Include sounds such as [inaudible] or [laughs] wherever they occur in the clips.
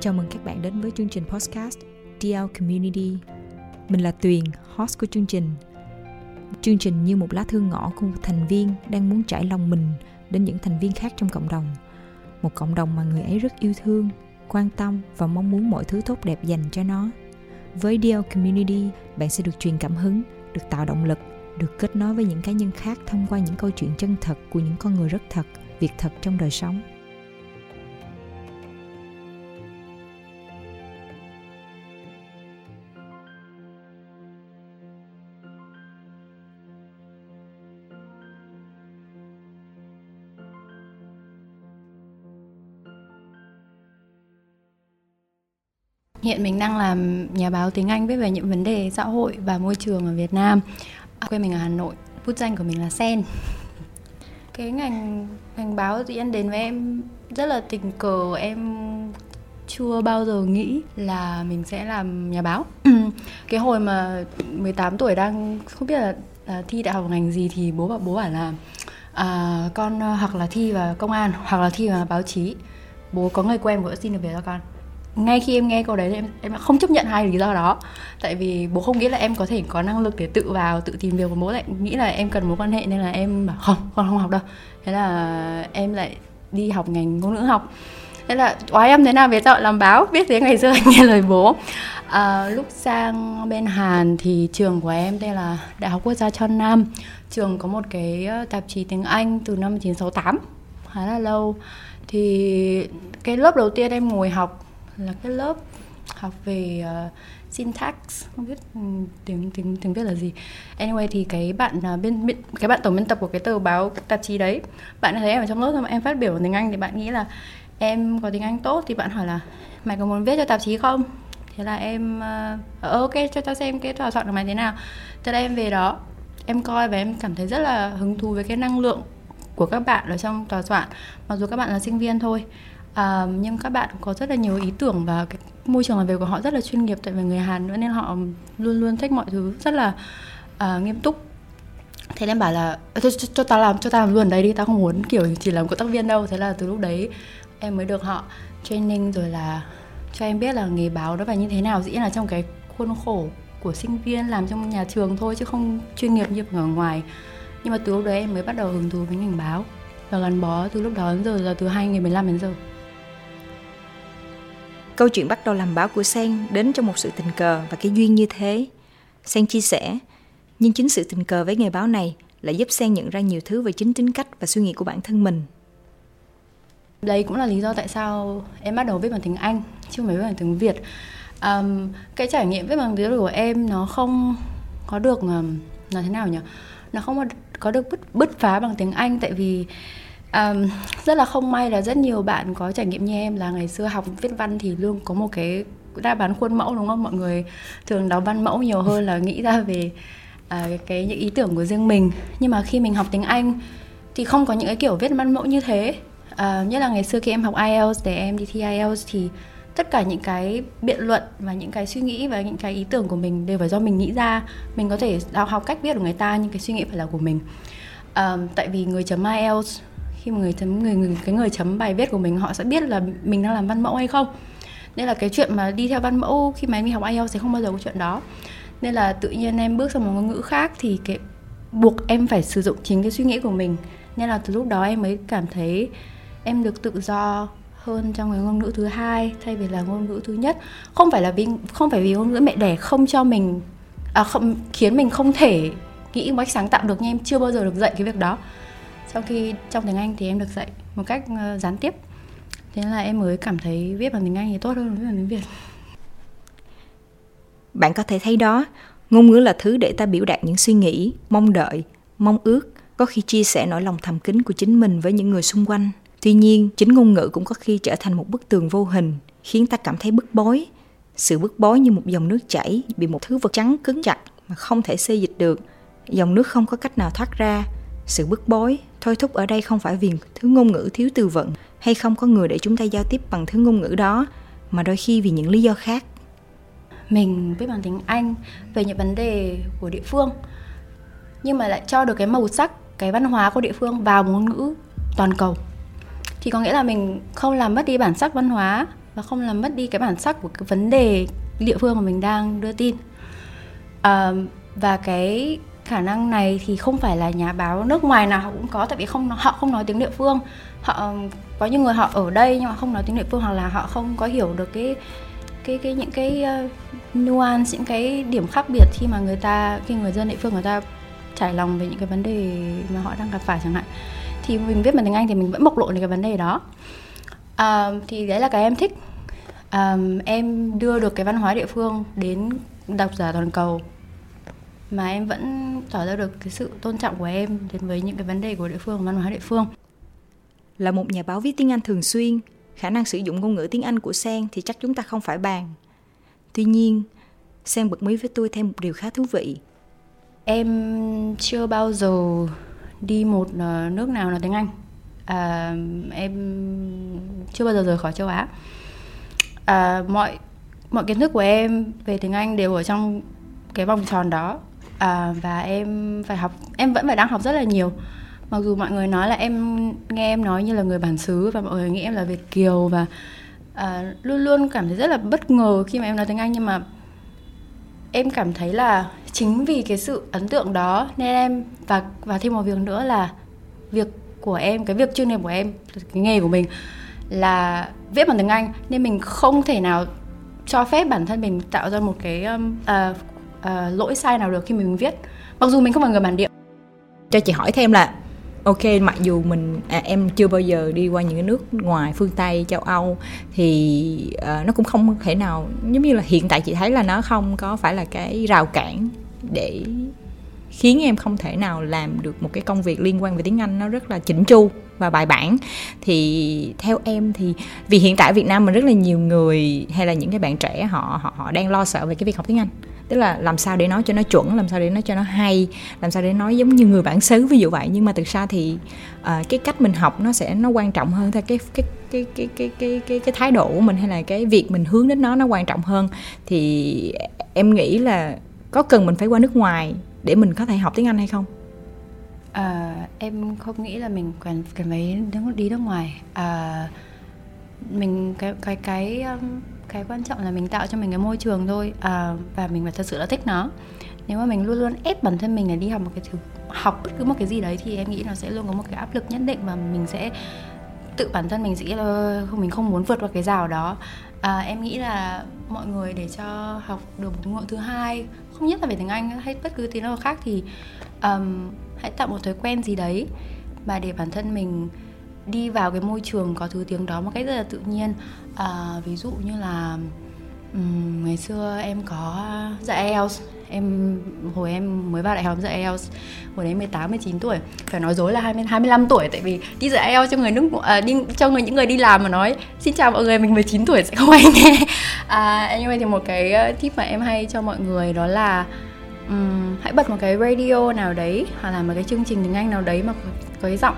Chào mừng các bạn đến với chương trình podcast DL Community. Mình là Tuyền, host của chương trình. Chương trình như một lá thư ngõ của một thành viên đang muốn trải lòng mình đến những thành viên khác trong cộng đồng. Một cộng đồng mà người ấy rất yêu thương, quan tâm và mong muốn mọi thứ tốt đẹp dành cho nó. Với DL Community, bạn sẽ được truyền cảm hứng, được tạo động lực, được kết nối với những cá nhân khác thông qua những câu chuyện chân thật của những con người rất thật, việc thật trong đời sống. Hiện mình đang làm nhà báo tiếng Anh viết về những vấn đề xã hội và môi trường ở Việt Nam. À, quê mình ở Hà Nội, bút danh của mình là Sen. Cái ngành ngành báo thì anh đến với em rất là tình cờ em chưa bao giờ nghĩ là mình sẽ làm nhà báo. [clears throat] cái hồi mà 18 tuổi đang không biết là, là thi đại học ngành gì thì bố bảo bố bảo là à, con ờ, hoặc là thi vào công an hoặc là thi vào báo chí. Bố có người quen bố xin được về cho con ngay khi em nghe câu đấy thì em em không chấp nhận hai lý do đó. Tại vì bố không nghĩ là em có thể có năng lực để tự vào tự tìm việc và bố lại nghĩ là em cần mối quan hệ nên là em bảo không con không học đâu. Thế là em lại đi học ngành ngôn ngữ học. Thế là oái em thế nào về sao làm báo? Biết thế ngày xưa nghe lời bố. À, lúc sang bên Hàn thì trường của em đây là Đại học Quốc gia Chon Nam. Trường có một cái ờ, tạp chí tiếng Anh từ năm 1968 khá là lâu. Thì cái lớp đầu tiên em ngồi học là cái lớp học về uh, syntax không biết ừ, tiếng tiếng tiếng viết là gì. Anyway thì cái bạn uh, bên, cái bạn tổng biên tập của cái tờ báo tạp chí đấy bạn thấy em ở trong lớp mà em phát biểu bằng tiếng anh thì bạn nghĩ là em có tiếng anh tốt thì bạn hỏi là mày có muốn viết cho tạp chí không? Thế là em uh, ok cho tao xem cái tòa soạn của mày thế nào. Thế là em về đó em coi và em cảm thấy rất là hứng thú với cái năng lượng của các bạn ở trong tòa soạn mặc dù các bạn là sinh viên thôi à, nhưng các bạn có rất là nhiều ý tưởng và cái môi trường làm việc của họ rất là chuyên nghiệp tại vì người Hàn nữa nên họ luôn luôn thích mọi thứ rất là à, nghiêm túc. Thế nên bảo là cho, cho, cho tao làm cho tao làm luôn đấy đi tao không muốn kiểu chỉ làm cộng tác viên đâu. Thế là từ lúc đấy em mới được họ training rồi là cho em biết là nghề báo nó phải như thế nào. Dĩ là trong cái khuôn khổ của sinh viên làm trong nhà trường thôi chứ không chuyên nghiệp như ở ngoài. Nhưng mà từ lúc đấy em mới bắt đầu hứng thú với ngành báo và gắn bó từ lúc đó đến giờ là từ 2015 đến giờ. Câu chuyện bắt đầu làm báo của Sen đến trong một sự tình cờ và cái duyên như thế. Sen chia sẻ, nhưng chính sự tình cờ với nghề báo này lại giúp Sen nhận ra nhiều thứ về chính tính cách và suy nghĩ của bản thân mình. Đây cũng là lý do tại sao em bắt đầu viết bằng tiếng Anh chứ không phải viết bằng tiếng Việt. Um, cái trải nghiệm viết bằng tiếng Việt của em nó không có được um, nói thế nào nhỉ? Nó không có được bứt bứt phá bằng tiếng Anh tại vì um, rất là không may là rất nhiều bạn có trải nghiệm như em là ngày xưa học viết văn thì luôn có một cái đa bán khuôn mẫu đúng không? Mọi người thường đọc văn mẫu nhiều hơn là nghĩ ra về uh, cái những ý tưởng của riêng mình. Nhưng mà khi mình học tiếng anh thì không có những cái kiểu viết văn mẫu như thế. Uh, nhất là ngày xưa khi em học IELTS để em đi thi IELTS thì tất cả những cái biện luận và những cái suy nghĩ và những cái ý tưởng của mình đều phải do mình nghĩ ra. Mình có thể học cách viết của người ta nhưng cái suy nghĩ phải là của mình. Um, tại vì người chấm IELTS khi mà người chấm người, người cái người chấm bài viết của mình họ sẽ biết là mình đang làm văn mẫu hay không. Nên là cái chuyện mà đi theo văn mẫu khi mà em đi học IELTS thì không bao giờ có chuyện đó. Nên là tự nhiên em bước sang một ngôn ngữ khác thì cái buộc em phải sử dụng chính cái suy nghĩ của mình. Nên là từ lúc đó em mới cảm thấy em được tự do hơn trong cái ngôn ngữ thứ hai thay vì là ngôn ngữ thứ nhất. Không phải là vì không phải vì ngôn ngữ mẹ đẻ không cho mình à, không khiến mình không thể nghĩ một cách sáng tạo được nhưng em chưa bao giờ được dạy cái việc đó sau khi trong tiếng Anh thì em được dạy một cách ờ, gián tiếp. Thế là em mới cảm thấy viết bằng tiếng Anh thì tốt hơn viết bằng tiếng Việt. Bạn có thể thấy đó, ngôn ngữ là thứ để ta biểu đạt những suy nghĩ, mong đợi, mong ước, có khi chia sẻ nỗi lòng thầm kín của chính mình với những người xung quanh. Tuy nhiên, chính ngôn ngữ cũng có khi trở thành một bức tường vô hình, khiến ta cảm thấy bức bối. Sự bức bối như một dòng nước chảy bị một thứ vật trắng cứng chặt mà không thể xê dịch được. Dòng nước không có cách nào thoát ra. Sự bức bối thôi thúc ở đây không phải vì thứ ngôn ngữ thiếu từ vựng hay không có người để chúng ta giao tiếp bằng thứ ngôn ngữ đó mà đôi khi vì những lý do khác. Mình biết bằng tiếng anh về những vấn đề của địa phương nhưng mà lại cho được cái màu sắc cái văn hóa của địa phương vào một ngôn ngữ toàn cầu. Thì có nghĩa là mình không làm mất đi bản sắc văn hóa và không làm mất đi cái bản sắc của cái vấn đề địa phương mà mình đang đưa tin. À, và cái khả năng này thì không phải là nhà báo nước ngoài nào họ cũng có tại vì không họ không nói tiếng địa phương. Họ có những người họ ở đây nhưng mà không nói tiếng địa phương hoặc là họ không có hiểu được cái cái cái những cái uh, nuance những cái điểm khác biệt khi mà người ta khi người dân địa phương người ta trải lòng về những cái vấn đề mà họ đang gặp phải chẳng hạn. Thì mình viết bằng tiếng Anh thì mình vẫn bộc lộ được cái vấn đề đó. À, thì đấy là cái em thích. À, em đưa được cái văn hóa địa phương đến độc giả toàn cầu mà em vẫn tỏ ra được cái sự tôn trọng của em đến với những cái vấn đề của địa phương văn hóa địa phương. Là một nhà báo viết tiếng Anh thường xuyên khả năng sử dụng ngôn ngữ tiếng Anh của Sen thì chắc chúng ta không phải bàn. Tuy nhiên Sen bật mí với tôi thêm một điều khá thú vị. Em chưa bao giờ đi một ờ, nước nào nói tiếng Anh. À, em chưa bao giờ rời khỏi châu Á. À, mọi mọi kiến thức của em về tiếng Anh đều ở trong cái vòng tròn đó à, và em phải học em vẫn phải đang học rất là nhiều. Mặc dù mọi người nói là em nghe em nói như là người bản xứ và mọi người nghĩ em là việt kiều và à, luôn luôn cảm thấy rất là bất ngờ khi mà em nói tiếng anh nhưng mà em cảm thấy là chính vì cái sự ấn tượng đó nên em và và thêm một việc nữa là việc của em cái việc chuyên nghiệp của em cái nghề của mình là viết bằng tiếng Anh nên mình không thể nào cho phép bản thân mình tạo ra một cái um, uh, uh, lỗi sai nào được khi mình viết. Mặc dù mình không phải người bản địa. Cho chị hỏi thêm là ok mặc dù mình à, em chưa bao giờ đi qua những cái nước ngoài phương tây châu âu thì uh, nó cũng không thể nào giống như là hiện tại chị thấy là nó không có phải là cái rào cản để khiến em không thể nào làm được một cái công việc liên quan về tiếng Anh nó rất là chỉnh chu và bài bản. Thì theo em thì vì hiện tại ở Việt Nam mình rất là nhiều người hay là những cái bạn trẻ họ họ họ đang lo sợ về cái việc học tiếng Anh tức là làm sao để nói cho nó chuẩn làm sao để nói cho nó hay làm sao để nói giống như người bản xứ ví dụ vậy nhưng mà thực ra thì uh, cái cách mình học nó sẽ nó quan trọng hơn theo cái cái cái cái cái cái cái, cái thái độ của mình hay là cái việc mình hướng đến nó nó quan trọng hơn thì em nghĩ là có cần mình phải qua nước ngoài để mình có thể học tiếng Anh hay không? À, em không nghĩ là mình cần cần phải đi nước ngoài. À, mình cái cái cái cái quan trọng là mình tạo cho mình cái môi trường thôi. À, và mình phải thật sự là thích nó. Nếu mà mình luôn luôn ép bản thân mình là đi học một cái thứ học bất cứ một cái gì đấy thì em nghĩ nó sẽ luôn có một cái áp lực nhất định và mình sẽ tự bản thân mình sẽ là không mình không muốn vượt qua cái rào đó. À, em nghĩ là mọi người để cho học được một ngôn thứ hai không nhất là về tiếng anh hay bất cứ tiếng nào khác thì um, hãy tạo một thói quen gì đấy và để bản thân mình đi vào cái môi trường có thứ tiếng đó một cách rất là tự nhiên. À, ví dụ như là um, ngày xưa em có dạy IELTS em hồi em mới vào đại học dạy IELTS hồi đấy 18 19 tuổi. Phải nói dối là 20 25 tuổi tại vì đi dạy IELTS cho người nước à, đi cho người những người đi làm mà nói xin chào mọi người mình 19 tuổi sẽ không ai nghe. [laughs] À, anyway thì một cái ờ, tip mà em hay cho mọi người đó là um, hãy bật một cái radio nào đấy hoặc là một cái chương trình tiếng Anh nào đấy mà có, có cái giọng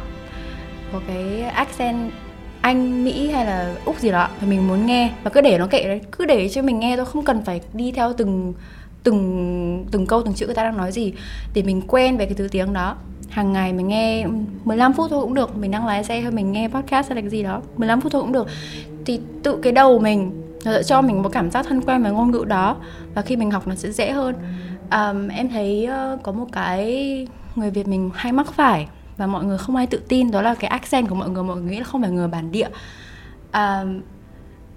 có cái accent anh mỹ hay là úc gì đó thì mình muốn nghe. Và cứ để nó kệ đấy cứ để cho mình nghe thôi không cần phải đi theo từng từng từng câu từng chữ người ta đang nói gì. Để mình quen về cái thứ tiếng đó. Hàng ngày mình nghe 15 phút thôi cũng được. Mình đang lái xe hay mình nghe podcast hay là cái gì đó 15 phút thôi cũng được. Thì tự cái đầu mình nó sẽ cho mình một cảm giác thân quen với ngôn ngữ đó. Và khi mình học nó sẽ dễ hơn. Um, em thấy uh, có một cái người việt mình hay mắc phải và mọi người không ai tự tin đó là cái accent của mọi người mọi người nghĩ là không phải người bản địa. À,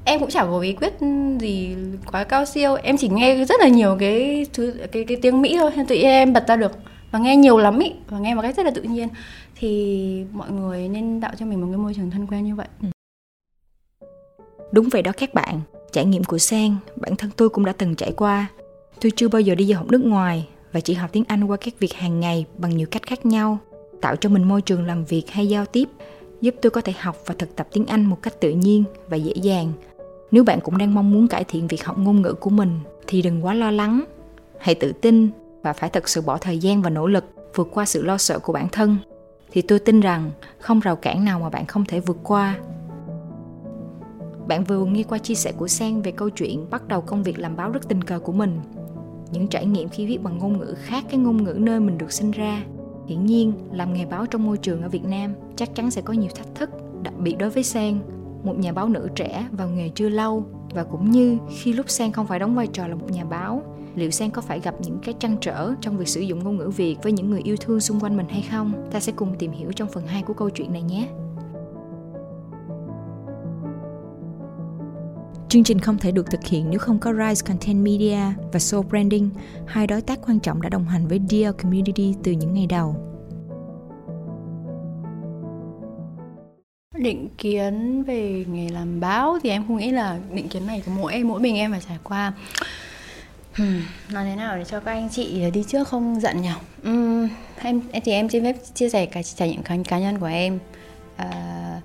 em cũng chẳng có bí quyết gì quá cao siêu. Em chỉ nghe rất là nhiều cái thứ cái cái tiếng mỹ thôi tự nhiên em bật ra được. Và nghe nhiều lắm ý và nghe một cách rất là tự nhiên. Thì mọi người nên tạo cho mình một cái môi trường thân quen như vậy. Ừ. Đúng vậy đó các bạn. Trải nghiệm của sen bản thân tôi cũng đã từng trải qua. Tôi chưa bao giờ đi du học nước ngoài và chỉ học tiếng anh qua các việc hàng ngày bằng nhiều cách khác nhau tạo cho mình môi trường làm việc hay giao tiếp, giúp tôi có thể học và thực tập tiếng Anh một cách tự nhiên và dễ dàng. Nếu bạn cũng đang mong muốn cải thiện việc học ngôn ngữ của mình, thì đừng quá lo lắng. Hãy tự tin và phải thật sự bỏ thời gian và nỗ lực vượt qua sự lo sợ của bản thân thì tôi tin rằng không rào cản nào mà bạn không thể vượt qua. Bạn vừa nghe qua chia sẻ của Sen về câu chuyện bắt đầu công việc làm báo rất tình cờ của mình. Những trải nghiệm khi viết bằng ngôn ngữ khác cái ngôn ngữ nơi mình được sinh ra Hiển nhiên, làm nghề báo trong môi trường ở Việt Nam chắc chắn sẽ có nhiều thách thức, đặc biệt đối với Sen. một nhà báo nữ trẻ vào nghề chưa lâu và cũng như khi lúc Sen không phải đóng vai trò là một nhà báo, liệu Sen có phải gặp những cái trăn trở trong việc sử dụng ngôn ngữ Việt với những người yêu thương xung quanh mình hay không? Ta sẽ cùng tìm hiểu trong phần 2 của câu chuyện này nhé. Chương trình không thể được thực hiện nếu không có Rise Content Media và Soul Branding, hai đối tác quan trọng đã đồng hành với Dear Community từ những ngày đầu. định kiến về nghề làm báo thì em không nghĩ là định kiến này của mỗi em mỗi mình em phải trải qua. Hmm, nói thế nào để cho các anh chị đi trước không giận nhỉ? Uhm, em thì em xin phép chia sẻ cả trải nghiệm cá, cá nhân của em. À,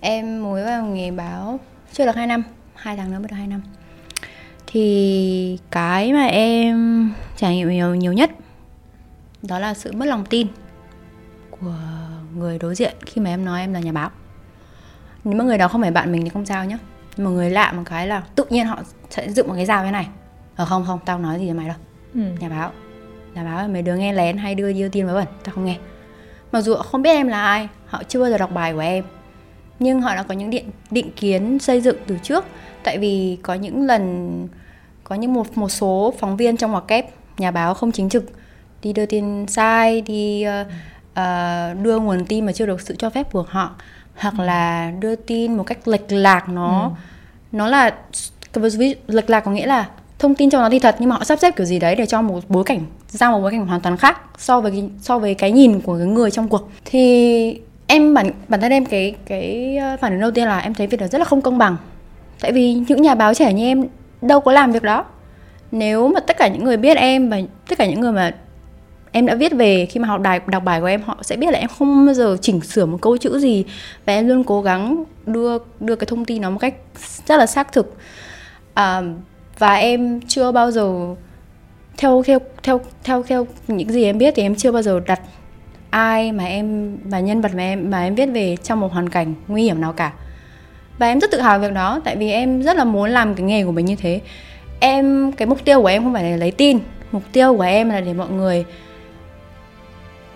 em mới vào nghề báo chưa được 2 năm hai tháng nữa mới được 2 năm. Thì cái mà em trải nghiệm nhiều nhiều nhất đó là sự mất lòng tin của người đối diện khi mà em nói em là nhà báo. Nếu mà người đó không phải bạn mình thì không sao nhá. Nhưng mà người lạ một cái là tự nhiên họ sẽ dựng một cái rào như này. Ờ không không tao nói gì với mày đâu. Ừ. nhà báo nhà báo mấy đứa nghe lén hay đưa đưa tin với vẩn tao không nghe. Mặc dù họ không biết em là ai họ chưa bao giờ đọc bài của em nhưng họ đã có những định định kiến xây dựng từ trước tại vì có những lần có những một một số phóng viên trong ngoặc kép nhà báo không chính trực đi đưa tin sai đi uh, uh, đưa nguồn tin mà chưa được sự cho phép của họ hoặc ừ. là đưa tin một cách lệch lạc nó ừ. nó là lệch lạc có nghĩa là thông tin trong nó thì thật nhưng mà họ sắp xếp kiểu gì đấy để cho một bối cảnh ra một bối cảnh hoàn toàn khác so với so với cái nhìn của cái người trong cuộc thì em bản bản thân em cái cái ờ, phản ứng đầu tiên là em thấy việc đó rất là không công bằng. Tại vì những nhà báo trẻ như em đâu có làm việc đó. Nếu mà tất cả những người biết em và tất cả những người mà em đã viết về khi mà học đài đọc bài của em họ sẽ biết là em không bao giờ chỉnh sửa một câu chữ gì và em luôn cố gắng đưa đưa cái thông tin nó một cách rất là xác thực. À, và em chưa bao giờ theo theo theo theo theo những gì em biết thì em chưa bao giờ đặt ai mà em và nhân vật mà em mà em viết về trong một hoàn cảnh nguy hiểm nào cả. Và em rất tự hào việc đó, tại vì em rất là muốn làm cái nghề của mình như thế. Em, cái mục tiêu của em không phải là lấy tin, mục tiêu của em là để mọi người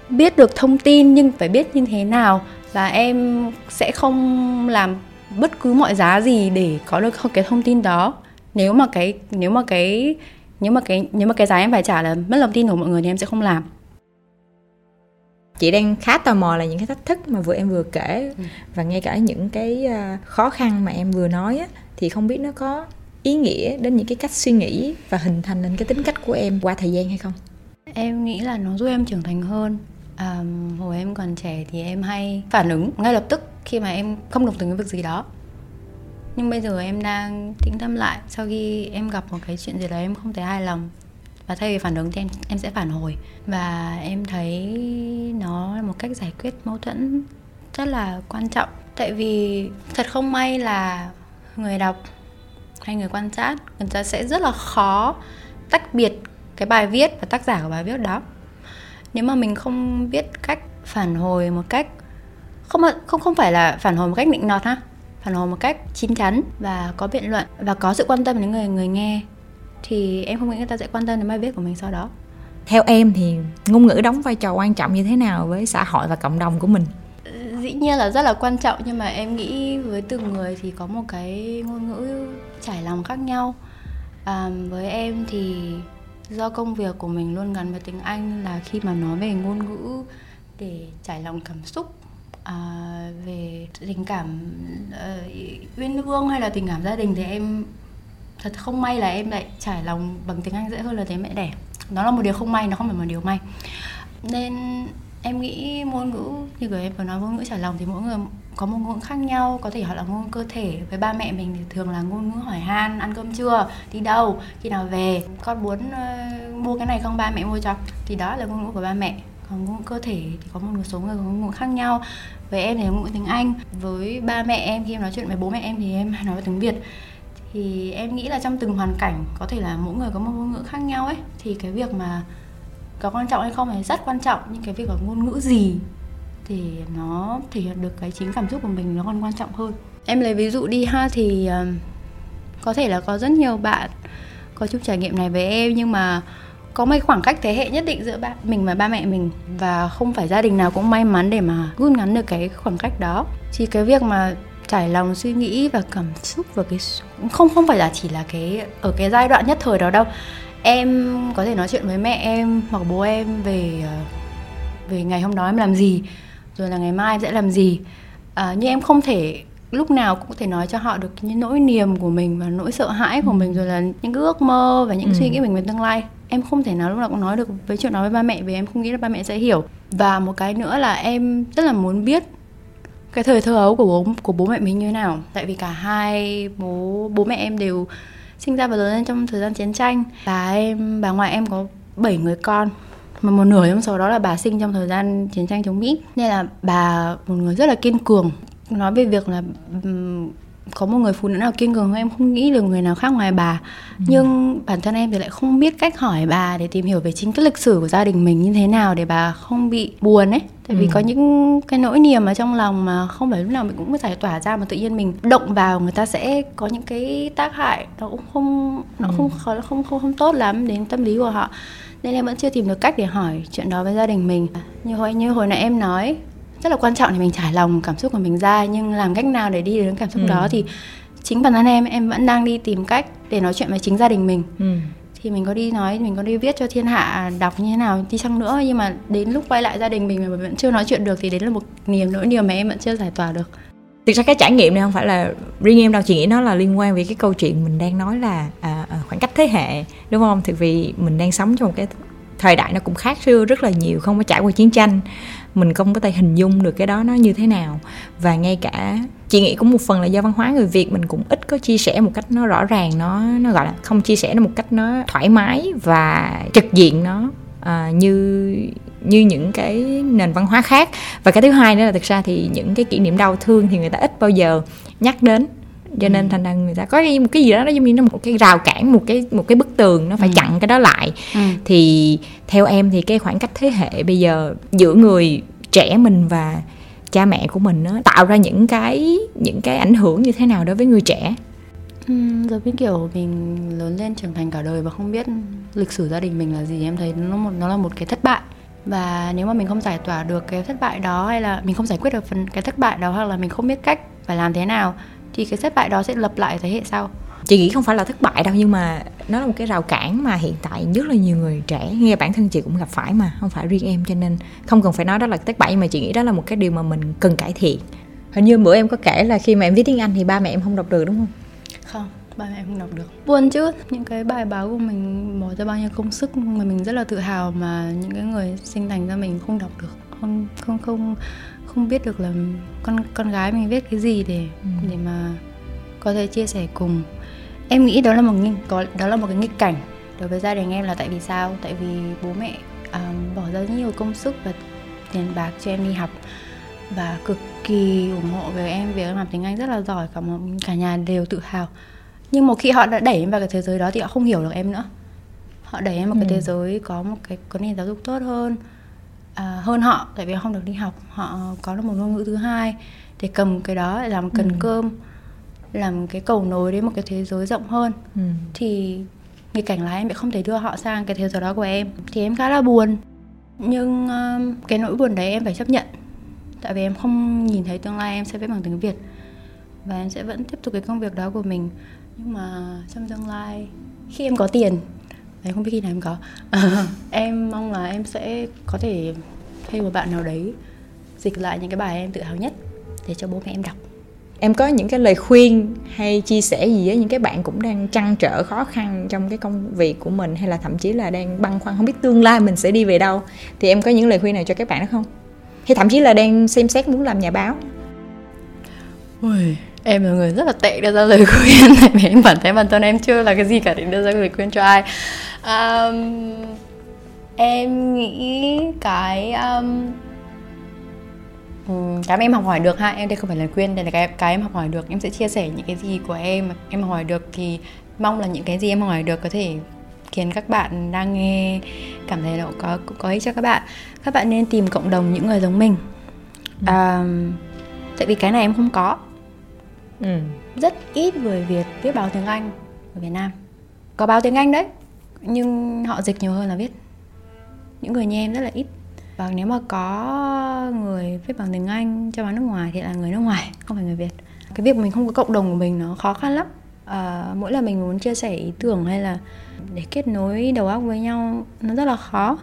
biết được thông tin nhưng phải biết như thế nào. Và em sẽ không làm bất cứ mọi giá gì để có được cái thông tin đó. Nếu mà cái, nếu mà cái, nếu mà cái, nếu mà cái giá em phải trả là mất lòng tin của mọi người thì em sẽ không làm chị đang khá tò mò là những cái thách thức mà vừa em vừa kể ừ. và ngay cả những cái à, khó khăn mà em vừa nói á, thì không biết nó có ý nghĩa đến những cái cách suy nghĩ và hình thành nên cái tính cách của em qua thời gian hay không? Em nghĩ là nó giúp em trưởng thành hơn. À, hồi em còn trẻ thì em hay phản ứng ngay lập tức khi mà em không đồng tình với việc gì đó. Nhưng bây giờ em đang tĩnh tâm lại sau khi em gặp một cái chuyện gì đó em không thấy hài lòng và thay vì phản ứng thì em em sẽ phản hồi. Và em thấy nó là một cách giải quyết mâu thuẫn rất là quan trọng. Tại vì thật không may là người đọc hay người quan sát, người ta sẽ rất là khó tách biệt cái bài viết và tác giả của bài viết đó. Nếu mà mình không biết cách phản hồi một cách, không không không phải là phản hồi một cách nịnh nọt ha, phản hồi một cách chín chắn và có biện luận và có sự quan tâm đến người người nghe thì em không nghĩ người ta sẽ quan tâm đến bài viết của mình sau đó. Theo em thì ngôn ngữ đóng vai trò quan trọng như thế nào với xã hội và cộng đồng của mình? Dĩ nhiên là rất là quan trọng nhưng mà em nghĩ với từng người thì có một cái ngôn ngữ trải lòng khác nhau. À, với em thì do công việc của mình luôn gắn với tiếng Anh là khi mà nói về ngôn ngữ để trải lòng cảm xúc à, về tình cảm uh, uyên ương hay là tình cảm gia đình thì em thật không may là em lại trải lòng bằng tiếng Anh dễ hơn là tiếng mẹ đẻ. Nó là một điều không may nó không phải một điều may. Nên em nghĩ ngôn ngữ như người em vừa nói ngôn ngữ trải lòng thì mỗi người có một ngôn ngữ khác nhau có thể họ là ngôn ngữ cơ thể. Với ba mẹ mình thì thường là ngôn ngữ hỏi han ăn cơm chưa đi đâu khi nào về. Con muốn uh, mua cái này không? Ba mẹ mua cho. Thì đó là ngôn ngữ của ba mẹ. Còn ngôn ngữ cơ thể thì có một số người có ngôn ngữ khác nhau. Với em thì ngôn ngữ tiếng anh. Với ba mẹ em khi em nói chuyện với bố mẹ em thì em nói tiếng việt thì em nghĩ là trong từng hoàn cảnh, có thể là mỗi người có một ngôn ngữ khác nhau ấy, thì cái việc mà có quan trọng hay không thì rất quan trọng. Nhưng cái việc là ngôn ngữ gì thì nó thể hiện được cái chính cảm xúc của mình nó còn quan trọng hơn. Em lấy ví dụ đi ha, thì ờ, có thể là có rất nhiều bạn có chút trải nghiệm này với em, nhưng mà có mấy khoảng cách thế hệ nhất định giữa bạn, mình và ba mẹ mình, và không phải gia đình nào cũng may mắn để mà rút ngắn được cái khoảng cách đó. Thì cái việc mà trải lòng suy nghĩ và cảm xúc và cái không không phải là chỉ là cái ở cái giai đoạn nhất thời đó đâu em có thể nói chuyện với mẹ em hoặc bố em về ờ, về ngày hôm đó em làm gì rồi là ngày mai em sẽ làm gì à, nhưng em không thể lúc nào cũng có thể nói cho họ được những nỗi niềm của mình và nỗi sợ hãi của ừ. mình rồi là những cái ước mơ và những ừ. suy nghĩ mình về tương lai em không thể nào lúc nào cũng nói được với chuyện đó với ba mẹ vì em không nghĩ là ba mẹ sẽ hiểu và một cái nữa là em rất là muốn biết cái thời thơ ấu của bố của bố mẹ mình như thế nào? Tại vì cả hai bố bố mẹ em đều sinh ra và lớn lên trong thời gian chiến tranh. Và em, bà ngoại em có 7 người con, mà một nửa trong số đó là bà sinh trong thời gian chiến tranh chống Mỹ. Nên là bà một người rất là kiên cường. Nói về việc là có một người phụ nữ nào kiên cường em không nghĩ được người nào khác ngoài bà ừ. nhưng bản thân em thì lại không biết cách hỏi bà để tìm hiểu về chính cái lịch sử của gia đình mình như thế nào để bà không bị buồn ấy tại vì ừ. có những cái nỗi niềm ở trong lòng mà không phải lúc nào mình cũng giải tỏa ra mà tự nhiên mình động vào người ta sẽ có những cái tác hại nó cũng không nó ừ. không không không không không tốt lắm đến tâm lý của họ nên em vẫn chưa tìm được cách để hỏi chuyện đó với gia đình mình như hồi như hồi nãy em nói rất là quan trọng để mình trải lòng cảm xúc của mình ra nhưng làm cách nào để đi đến cảm xúc ừ. đó thì chính bản thân em em vẫn đang đi tìm cách để nói chuyện với chính gia đình mình ừ. thì mình có đi nói mình có đi viết cho thiên hạ đọc như thế nào đi chăng nữa nhưng mà đến lúc quay lại gia đình mình mà vẫn chưa nói chuyện được thì đấy là một niềm nỗi niềm mà em vẫn chưa giải tỏa được thực ra cái trải nghiệm này không phải là riêng em đâu chị nghĩ nó là liên quan với cái câu chuyện mình đang nói là à, à khoảng cách thế hệ đúng không thì vì mình đang sống trong một cái thời đại nó cũng khác xưa rất là nhiều không có trải qua chiến tranh. Mình không có thể hình dung được cái đó nó như thế nào. Và ngay cả chị nghĩ cũng một phần là do văn hóa người việt mình cũng ít có chia sẻ một cách nó rõ ràng nó nó gọi là không chia sẻ nó một cách nó thoải mái và trực diện nó à, như như những cái nền văn hóa khác. Và cái thứ hai nữa là thực ra thì những cái kỷ niệm đau thương thì người ta ít bao giờ nhắc đến cho nên thành ra người ta có một cái gì đó nó giống như nó một cái rào cản một cái một cái bức tường nó phải ừ. chặn cái đó lại ừ. thì theo em thì cái khoảng cách thế hệ bây giờ giữa người trẻ mình và cha mẹ của mình nó tạo ra những cái những cái ảnh hưởng như thế nào đối với người trẻ Ừ, giống như kiểu mình lớn lên trưởng thành cả đời và không biết lịch sử gia đình mình là gì em thấy nó một nó là một cái thất bại và nếu mà mình không giải tỏa được cái thất bại đó hay là mình không giải quyết được phần cái thất bại đó hoặc là mình không biết cách phải làm thế nào thì cái thất bại đó sẽ lập lại thế hệ sau. Chị nghĩ không phải là thất bại đâu nhưng mà nó là một cái rào cản mà hiện tại rất là nhiều người trẻ nghe bản thân chị cũng gặp phải mà không phải riêng em cho nên không cần phải nói đó là thất bại nhưng mà chị nghĩ đó là một cái điều mà mình cần cải thiện. Hình như bữa em có kể là khi mà em viết tiếng anh thì ba mẹ em không đọc được đúng không? Không ba mẹ em không đọc được. Buồn chứ những cái bài báo của mình bỏ ra bao nhiêu công sức mà mình rất là tự hào mà những cái người sinh thành ra mình không đọc được. Không không không không biết được là con con gái mình viết cái gì để ừ. để mà có thể chia sẻ cùng em nghĩ đó là một có đó là một cái nghịch cảnh đối với gia đình em là tại vì sao tại vì bố mẹ um, bỏ ra nhiều công sức và tiền bạc cho em đi học và cực kỳ ủng hộ về em việc em làm tiếng Anh rất là giỏi cả một cả nhà đều tự hào nhưng một khi họ đã đẩy em vào cái thế giới đó thì họ không hiểu được em nữa họ đẩy em vào ừ. cái thế giới có một cái có nền giáo dục tốt hơn à, hơn họ tại vì không được đi học họ có được một ngôn ngữ thứ hai để cầm cái đó để làm cần ừ. cơm làm cái cầu nối đến một cái thế giới rộng hơn. Ừ. thì nghịch cảnh là em bị không thể đưa họ sang cái thế giới đó của em. Thì em khá là buồn. Nhưng uh, cái nỗi buồn đấy em phải chấp nhận. Tại vì em không nhìn thấy tương lai em sẽ viết bằng tiếng việt. Và em sẽ vẫn tiếp tục cái công việc đó của mình. Nhưng mà trong tương lai khi em có tiền em không biết khi nào em có. [laughs] Em mong là em sẽ có thể thuê một bạn nào đấy dịch lại những cái bài em tự hào nhất để cho bố mẹ em đọc. Em có những cái lời khuyên hay chia sẻ gì với những cái bạn cũng đang trăn trở khó khăn trong cái công việc của mình hay là thậm chí là đang băn khoăn không biết tương lai mình sẽ đi về đâu? Thì em có những lời khuyên nào cho các bạn đó không? Hay thậm chí là đang xem xét muốn làm nhà báo? Ui, em là người rất là tệ đưa ra lời [laughs] khuyên. Tại vì em bản thấy bản thân em chưa là cái gì cả để đưa ra lời khuyên cho ai. Um, em nghĩ cái um, cái mà em học hỏi được ha em đây không phải là khuyên đây là cái cái em học hỏi được. Em sẽ chia sẻ những cái gì của em em học hỏi được thì mong là những cái gì em học hỏi được có thể khiến các bạn đang nghe cảm thấy nó có có ích cho các bạn. Các bạn nên tìm cộng đồng những người giống mình. À, tại vì cái này em không có ừ. rất ít người việt viết báo tiếng anh ở việt nam. Có báo tiếng anh đấy nhưng họ dịch nhiều hơn là viết. Những người như em rất là ít. Và nếu mà có người viết bằng tiếng Anh cho báo nước ngoài thì là người nước ngoài không phải người Việt. Cái việc mình không có cộng đồng của mình nó khó khăn lắm. À, mỗi lần mình muốn chia sẻ ý tưởng hay là để kết nối đầu óc với nhau nó rất là khó.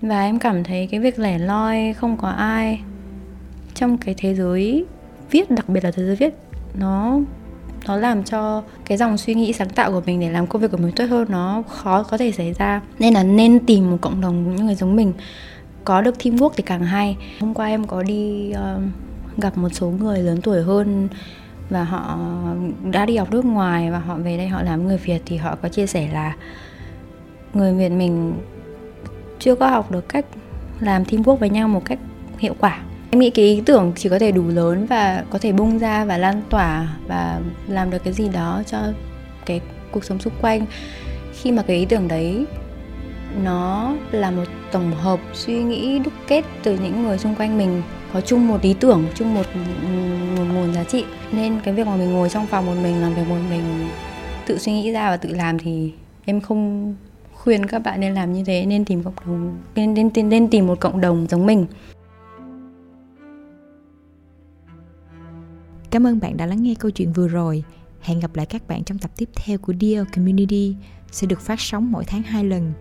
Và em cảm thấy cái việc lẻ loi không có ai trong cái thế giới viết đặc biệt là thế giới viết nó nó làm cho cái dòng suy nghĩ sáng tạo của mình để làm công việc của mình tốt hơn nó khó có thể xảy ra. Nên là nên tìm một cộng đồng những người giống mình có được teamwork thì càng hay. Hôm qua em có đi uh, gặp một số người lớn tuổi hơn và họ đã đi học nước ngoài và họ về đây họ làm người Việt thì họ có chia sẻ là người Việt mình chưa có học được cách làm teamwork với nhau một cách hiệu quả em nghĩ cái ý tưởng chỉ có thể đủ lớn và có thể bung ra và lan tỏa và làm được cái gì đó cho cái cuộc sống xung quanh. Khi mà cái ý tưởng đấy nó là một tổng hợp suy nghĩ đúc kết từ những người xung quanh mình có chung một ý tưởng chung một, một nguồn giá trị. Nên cái việc mà mình ngồi trong phòng một mình làm việc một mình tự suy nghĩ ra và tự làm thì em không khuyên các bạn nên làm như thế nên tìm cộng đồng nên nên, nên tìm một cộng đồng giống mình. Cảm ơn bạn đã lắng nghe câu chuyện vừa rồi. Hẹn gặp lại các bạn trong tập tiếp theo của Dear Community sẽ được phát sóng mỗi tháng 2 lần.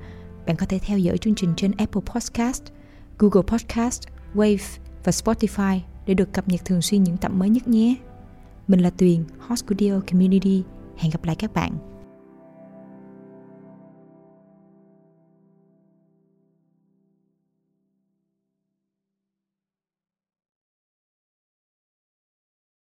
Bạn có thể theo dõi chương trình trên Apple Podcast, Google Podcast, Wave và Spotify để được cập nhật thường xuyên những tập mới nhất nhé. Mình là Tuyền, host của Dear Community. Hẹn gặp lại các bạn.